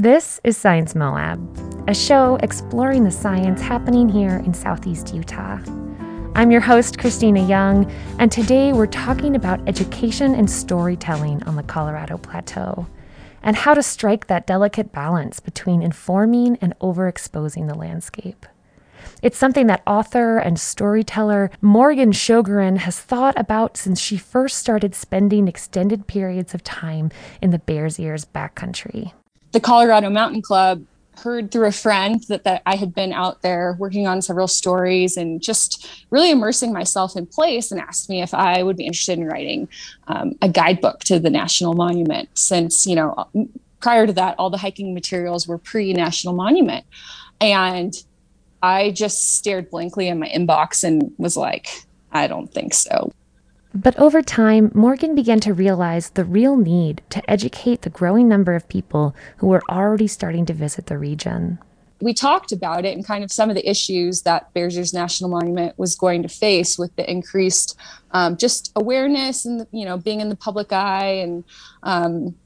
This is Science Moab, a show exploring the science happening here in Southeast Utah. I'm your host, Christina Young, and today we're talking about education and storytelling on the Colorado Plateau and how to strike that delicate balance between informing and overexposing the landscape. It's something that author and storyteller Morgan Sjogren has thought about since she first started spending extended periods of time in the Bears Ears backcountry the Colorado Mountain Club heard through a friend that, that I had been out there working on several stories and just really immersing myself in place and asked me if I would be interested in writing um, a guidebook to the National Monument since, you know, prior to that, all the hiking materials were pre National Monument. And I just stared blankly in my inbox and was like, I don't think so. But over time, Morgan began to realize the real need to educate the growing number of people who were already starting to visit the region. We talked about it and kind of some of the issues that Bears Ears National Monument was going to face with the increased um, just awareness and you know being in the public eye and um,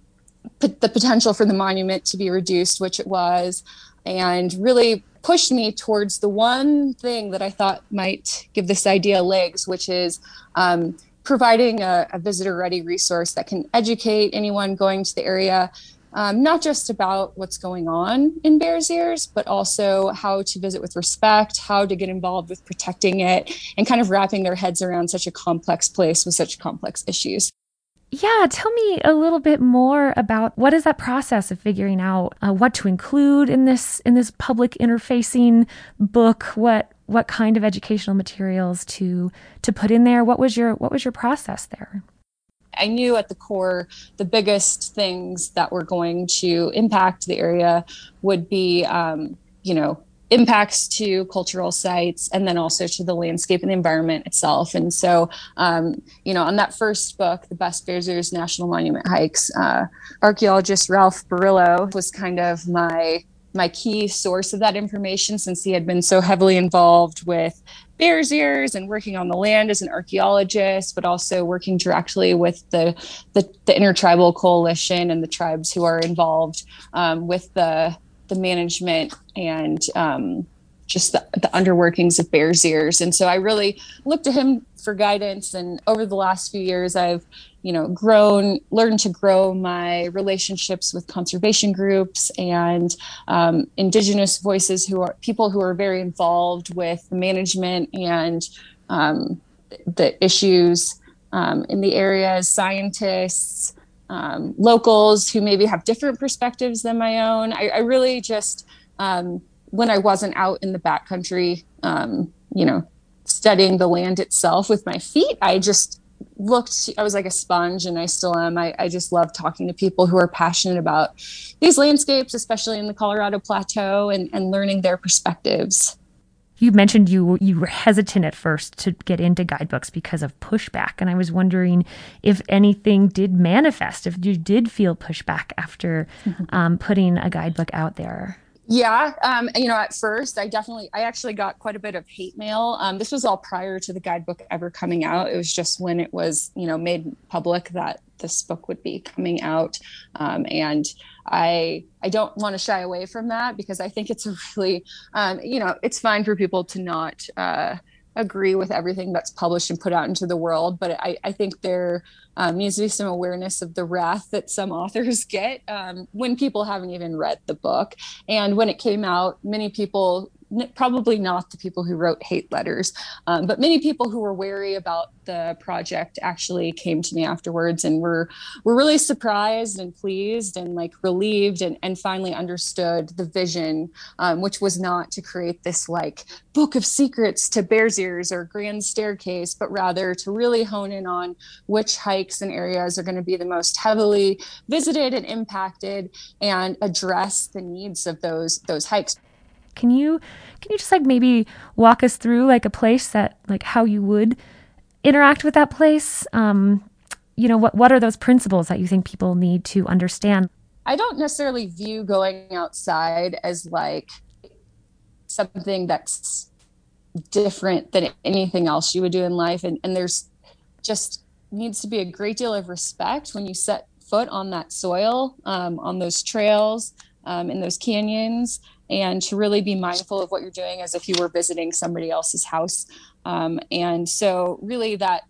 p- the potential for the monument to be reduced, which it was, and really pushed me towards the one thing that I thought might give this idea legs, which is um, providing a, a visitor ready resource that can educate anyone going to the area um, not just about what's going on in Bears Ears, but also how to visit with respect, how to get involved with protecting it, and kind of wrapping their heads around such a complex place with such complex issues. Yeah, tell me a little bit more about what is that process of figuring out uh, what to include in this in this public interfacing book. What what kind of educational materials to to put in there what was your what was your process there I knew at the core the biggest things that were going to impact the area would be, um, you know, impacts to cultural sites and then also to the landscape and the environment itself. And so, um, you know, on that first book, The Best Bears Ears National Monument Hikes, uh, archaeologist Ralph Burrillo was kind of my my key source of that information since he had been so heavily involved with Bears Ears and working on the land as an archaeologist, but also working directly with the the, the intertribal coalition and the tribes who are involved um, with the the management and um, just the, the underworkings of Bears Ears. And so I really looked to him for guidance. And over the last few years, I've you know grown learned to grow my relationships with conservation groups and um, indigenous voices who are people who are very involved with the management and um, the issues um, in the areas scientists um, locals who maybe have different perspectives than my own i, I really just um, when i wasn't out in the backcountry um, you know studying the land itself with my feet i just looked i was like a sponge and i still am. I, I just love talking to people who are passionate about these landscapes especially in the colorado plateau and, and learning their perspectives. You mentioned you you were hesitant at first to get into guidebooks because of pushback and i was wondering if anything did manifest if you did feel pushback after mm-hmm. um, putting a guidebook out there yeah, um, you know, at first, I definitely, I actually got quite a bit of hate mail. Um, this was all prior to the guidebook ever coming out. It was just when it was, you know, made public that this book would be coming out, um, and I, I don't want to shy away from that because I think it's a really, um, you know, it's fine for people to not. Uh, agree with everything that's published and put out into the world, but I, I think there um, needs to be some awareness of the wrath that some authors get um, when people haven't even read the book. And when it came out, many people probably not the people who wrote hate letters, um, but many people who were wary about the project actually came to me afterwards and were were really surprised and pleased and like relieved and, and finally understood the vision, um, which was not to create this like book of secrets to Bears Ears or Grand Staircase, but rather to really hone in on which hikes and areas are going to be the most heavily visited and impacted and address the needs of those those hikes. Can you can you just like maybe walk us through like a place that like how you would interact with that place? Um, you know, what what are those principles that you think people need to understand? I don't necessarily view going outside as like something that's different than anything else you would do in life. And, and there's just needs to be a great deal of respect when you set foot on that soil, um, on those trails, um, in those canyons and to really be mindful of what you're doing as if you were visiting somebody else's house. Um, and so, really, that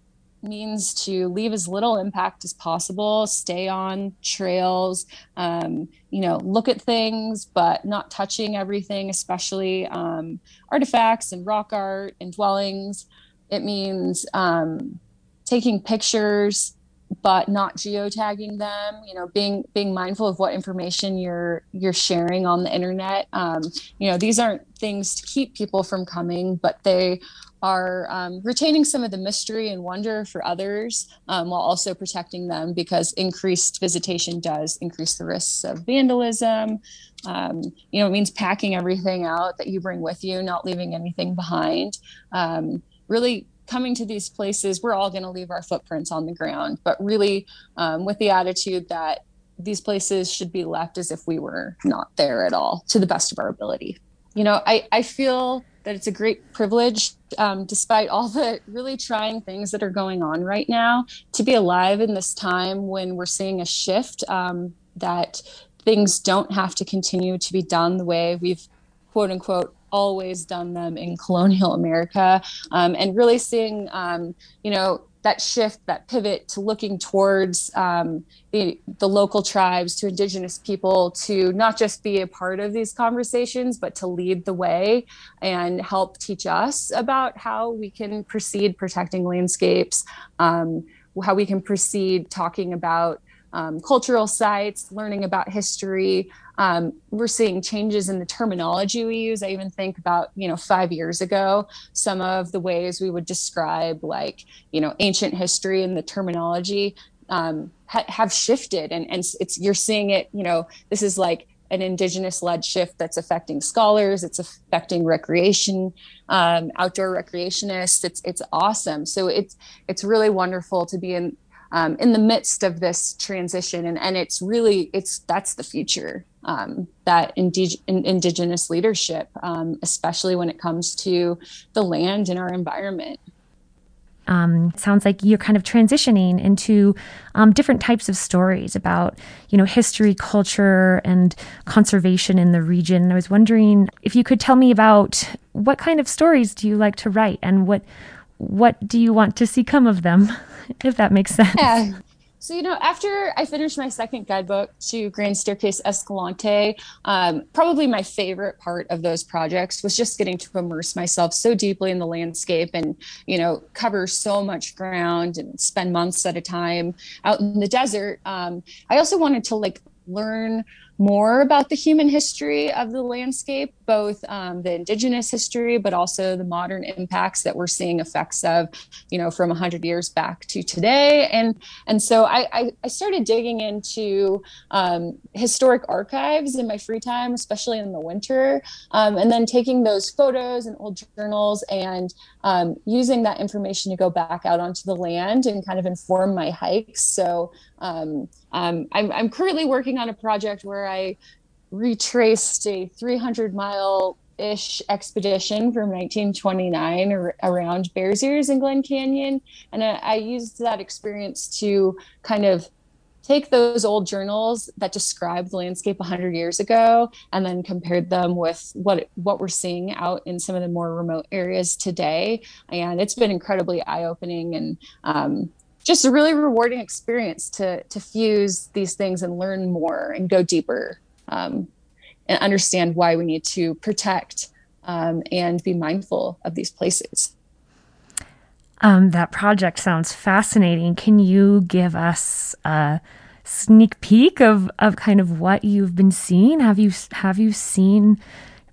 means to leave as little impact as possible, stay on trails, um, you know, look at things, but not touching everything, especially um, artifacts and rock art and dwellings. It means um, taking pictures but not geotagging them you know being being mindful of what information you're you're sharing on the internet. Um, you know these aren't things to keep people from coming but they are um, retaining some of the mystery and wonder for others um, while also protecting them because increased visitation does increase the risks of vandalism. Um, you know it means packing everything out that you bring with you not leaving anything behind. Um, really coming to these places, we're all going to leave our footprints on the ground, but really um, with the attitude that these places should be left as if we were not there at all to the best of our ability. You know, I, I feel that it's a great privilege, um, despite all the really trying things that are going on right now, to be alive in this time when we're seeing a shift um, that things don't have to continue to be done the way we've quote unquote always done them in colonial America, um, and really seeing, um, you know, that shift, that pivot to looking towards um, the, the local tribes, to indigenous people, to not just be a part of these conversations, but to lead the way and help teach us about how we can proceed protecting landscapes, um, how we can proceed talking about um, cultural sites, learning about history. Um, we're seeing changes in the terminology we use. I even think about, you know, five years ago, some of the ways we would describe like, you know, ancient history and the terminology um, ha- have shifted. And, and it's, you're seeing it, you know, this is like an indigenous led shift that's affecting scholars it's affecting recreation um, outdoor recreationists it's it's awesome so it's it's really wonderful to be in um, in the midst of this transition and, and it's really it's that's the future um, that indig- indigenous leadership um, especially when it comes to the land and our environment um, sounds like you're kind of transitioning into um, different types of stories about, you know, history, culture, and conservation in the region. I was wondering if you could tell me about what kind of stories do you like to write, and what what do you want to see come of them, if that makes sense? Yeah. So, you know, after I finished my second guidebook to Grand Staircase Escalante, um, probably my favorite part of those projects was just getting to immerse myself so deeply in the landscape and, you know, cover so much ground and spend months at a time out in the desert. Um, I also wanted to like learn more about the human history of the landscape, both um, the indigenous history, but also the modern impacts that we're seeing effects of, you know, from 100 years back to today. And and so I, I, started digging into um, historic archives in my free time, especially in the winter, um, and then taking those photos and old journals and um, using that information to go back out onto the land and kind of inform my hikes. So um, um, I'm, I'm currently working on a project where I retraced a 300 mile ish expedition from 1929 ar- around Bears Ears in Glen Canyon. And I, I, used that experience to kind of take those old journals that described the landscape 100 years ago and then compared them with what what we're seeing out in some of the more remote areas today and it's been incredibly eye-opening and um, just a really rewarding experience to to fuse these things and learn more and go deeper um, and understand why we need to protect um, and be mindful of these places. Um, that project sounds fascinating. Can you give us a sneak peek of, of kind of what you've been seeing? Have you have you seen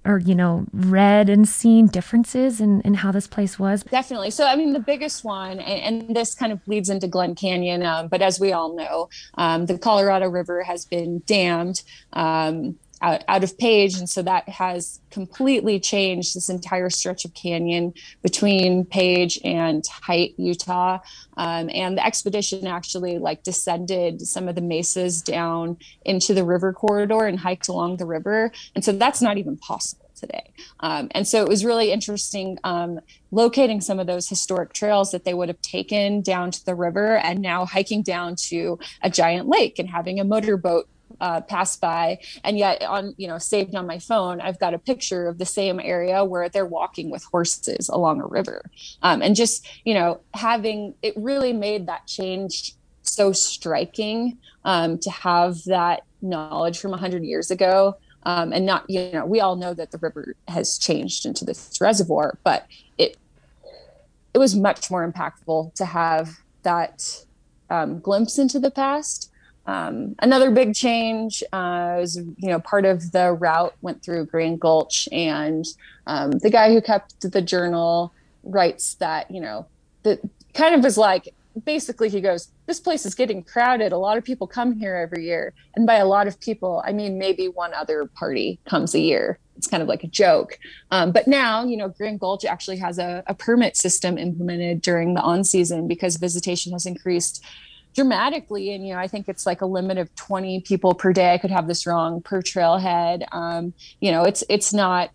or you know read and seen differences in, in how this place was? Definitely. So i mean the biggest one and, and this kind of leads into glen canyon um, but as we all know um, the colorado river has been dammed um, out, out of page. And so that has completely changed this entire stretch of canyon between page and Hite, utah. Um, and the expedition actually like descended some of the mesas down into the river corridor and hiked along the river. And so that's not even possible today. Um, and so it was really interesting um, locating some of those historic trails that they would have taken down to the river and now hiking down to a giant lake and having a motorboat uh, pass by and yet on you know saved on my phone i've got a picture of the same area where they're walking with horses along a river. Um, and just you know having it really made that change so striking um, to have that knowledge from 100 years ago. Um, and not you know we all know that the river has changed into this reservoir but it it was much more impactful to have that um, glimpse into the past um, another big change uh, was, you know, part of the route went through Grand Gulch, and um, the guy who kept the journal writes that, you know, that kind of was like, basically, he goes, This place is getting crowded. A lot of people come here every year. And by a lot of people, I mean maybe one other party comes a year. It's kind of like a joke. Um, but now, you know, Grand Gulch actually has a, a permit system implemented during the on season because visitation has increased dramatically and you know i think it's like a limit of 20 people per day. I could have this wrong per trailhead. Um, you know it's it's not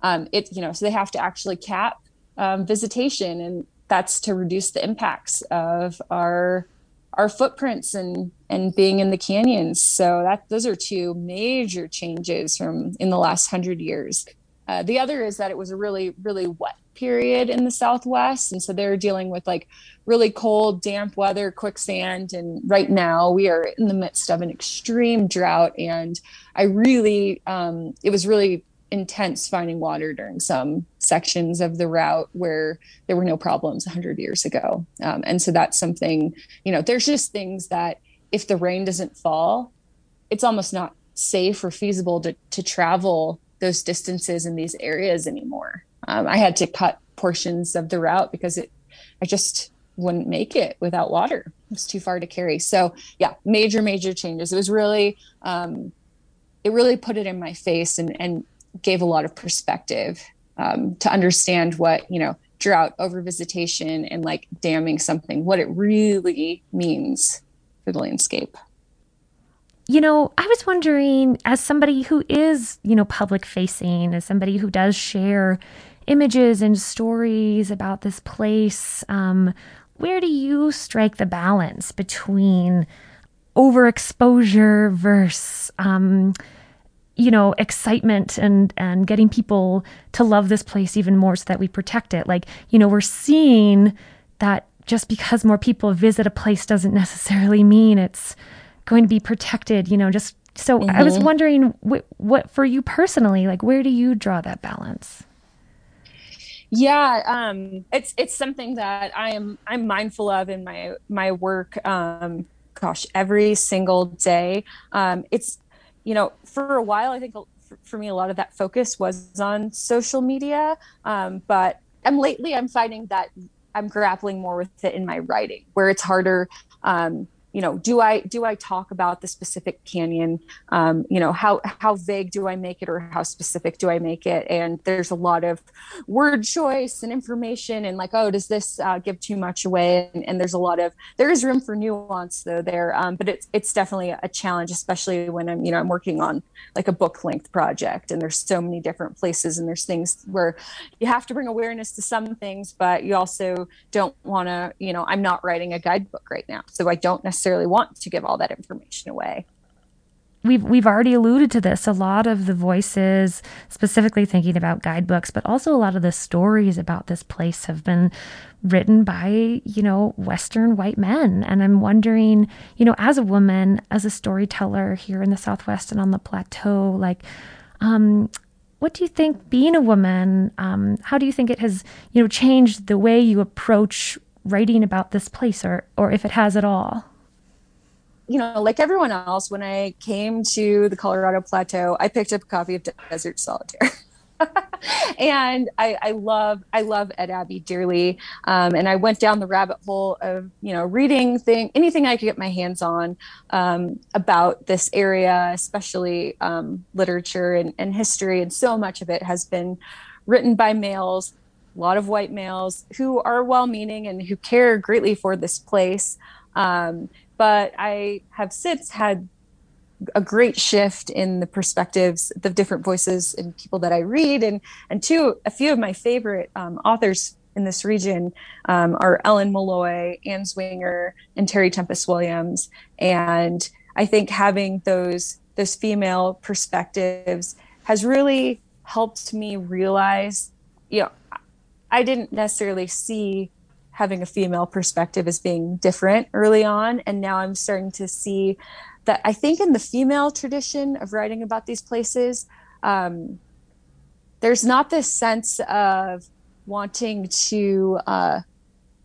um, it you know so they have to actually cap um, visitation and that's to reduce the impacts of our our footprints and and being in the canyons. So that those are two major changes from in the last hundred years uh, the other is that it was a really really wet period in the southwest. And so they're dealing with like really cold damp weather quicksand. And right now we are in the midst of an extreme drought. And i really um, it was really intense finding water during some sections of the route where there were no problems 100 years ago. Um, and so that's something you know there's just things that if the rain doesn't fall it's almost not safe or feasible to, to travel those distances in these areas anymore um, I had to cut portions of the route because it, I just wouldn't make it without water. It was too far to carry. So yeah, major, major changes. It was really, um, it really put it in my face and, and gave a lot of perspective um, to understand what, you know, drought over visitation and like damming something, what it really means for the landscape. You know, I was wondering, as somebody who is, you know, public facing, as somebody who does share images and stories about this place. Um, where do you strike the balance between overexposure versus, um, you know, excitement and and getting people to love this place even more so that we protect it? Like, you know, we're seeing that just because more people visit a place doesn't necessarily mean it's going to be protected. You know, just so mm-hmm. I was mm-hmm. wondering what, what for you personally, like, where do you draw that balance? yeah um it's it's something that i am i'm mindful of in my my work um gosh every single day um it's you know for a while i think for me a lot of that focus was on social media um but and lately i'm finding that i'm grappling more with it in my writing where it's harder um you know do i do i talk about the specific canyon? Um, you know how how vague do i make it or how specific do i make it? And there's a lot of word choice and information and like oh does this uh, give too much away? And, and, there's a lot of there is room for nuance though there. Um, but it's it's definitely a challenge especially when i'm you know i'm working on like a book length project and there's so many different places and there's things where you have to bring awareness to some things but you also don't want to you know i'm not writing a guidebook right now. So i don't necessarily necessarily want to give all that information away. We've we've already alluded to this. A lot of the voices, specifically thinking about guidebooks, but also a lot of the stories about this place have been written by, you know, Western white men. And I'm wondering, you know, as a woman, as a storyteller here in the Southwest and on the plateau, like, um, what do you think being a woman, um, how do you think it has, you know, changed the way you approach writing about this place or or if it has at all? You know, like everyone else, when I came to the Colorado Plateau, I picked up a copy of Desert Solitaire. and I, I, love I love Ed Abbey dearly, um, and I went down the rabbit hole of you know reading thing anything I could get my hands on um, about this area, especially um, literature and, and history, and so much of it has been written by males, a lot of white males who are well-meaning and who care greatly for this place. Um, but I have since had a great shift in the perspectives, the different voices and people that I read, and and two, a few of my favorite um, authors in this region um, are Ellen Meloy, Ann Zwinger, and Terry Tempest Williams. And I think having those those female perspectives has really helped me realize, you know, I didn't necessarily see having a female perspective as being different early on. And now I'm starting to see that I think in the female tradition of writing about these places, um, there's not this sense of wanting to uh,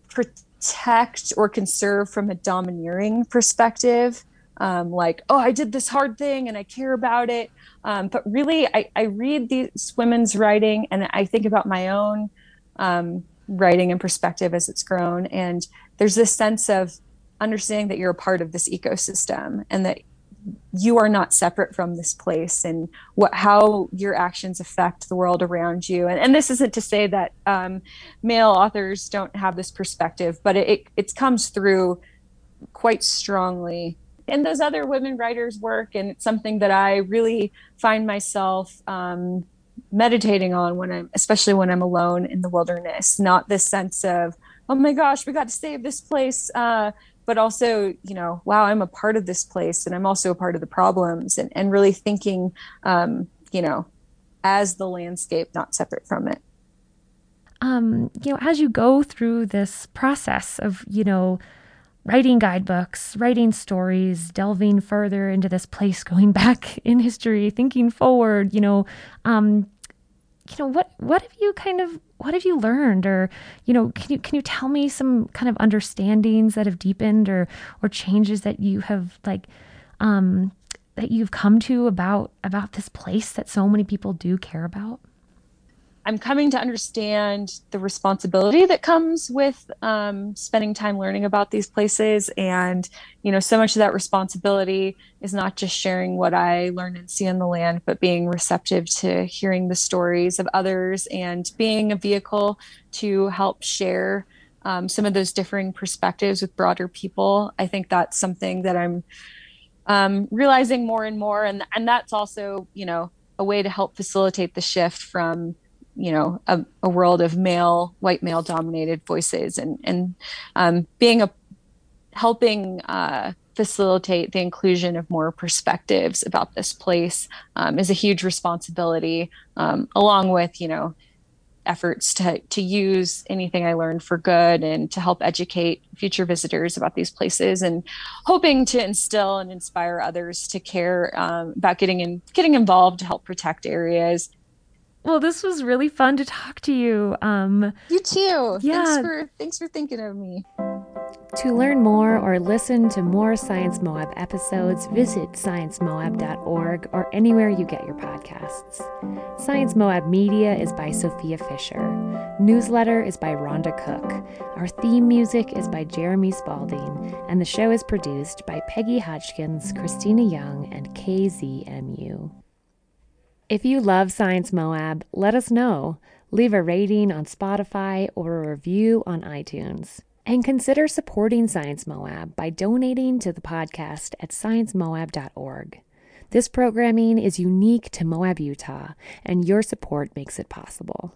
protect or conserve from a domineering perspective. Um, like, oh, I did this hard thing and I care about it. Um, but really, I, I, read these women's writing and I think about my own um, writing and perspective as it's grown. And there's this sense of understanding that you're a part of this ecosystem and that you are not separate from this place and what how your actions affect the world around you and, and this isn't to say that um, male authors don't have this perspective but it, it, comes through quite strongly in those other women writers work and it's something that i really find myself um, meditating on when i'm especially when i'm alone in the wilderness not this sense of oh my gosh we got to save this place uh, but also you know wow i'm a part of this place and i'm also a part of the problems and, and really thinking um, you know as the landscape not separate from it. Um, you know as you go through this process of you know writing guidebooks writing stories delving further into this place going back in history thinking forward you know um, you know what what have you kind of what have you learned? Or you know can you can you tell me some kind of understandings that have deepened or or changes that you have like um that you've come to about about this place that so many people do care about I'm coming to understand the responsibility that comes with um, spending time learning about these places. And, you know, so much of that responsibility is not just sharing what I learn and see on the land, but being receptive to hearing the stories of others and being a vehicle to help share um, some of those differing perspectives with broader people. I think that's something that I'm um, realizing more and more. And, and that's also, you know, a way to help facilitate the shift from you know a, a world of male white male dominated voices and and um, being a helping uh, facilitate the inclusion of more perspectives about this place um, is a huge responsibility um, along with you know efforts to to use anything I learned for good and to help educate future visitors about these places and hoping to instill and inspire others to care um, about getting in getting involved to help protect areas well, this was really fun to talk to you. Um, you too. Yeah. Thanks for thanks for thinking of me. To learn more or listen to more Science Moab episodes, visit sciencemoab.org or anywhere you get your podcasts. Science Moab Media is by Sophia Fisher. Newsletter is by Rhonda Cook. Our theme music is by Jeremy Spalding, and the show is produced by Peggy Hodgkins, Christina Young, and KZMU. If you love Science Moab, let us know. Leave a rating on Spotify or a review on iTunes. And consider supporting Science Moab by donating to the podcast at sciencemoab.org. This programming is unique to Moab, Utah, and your support makes it possible.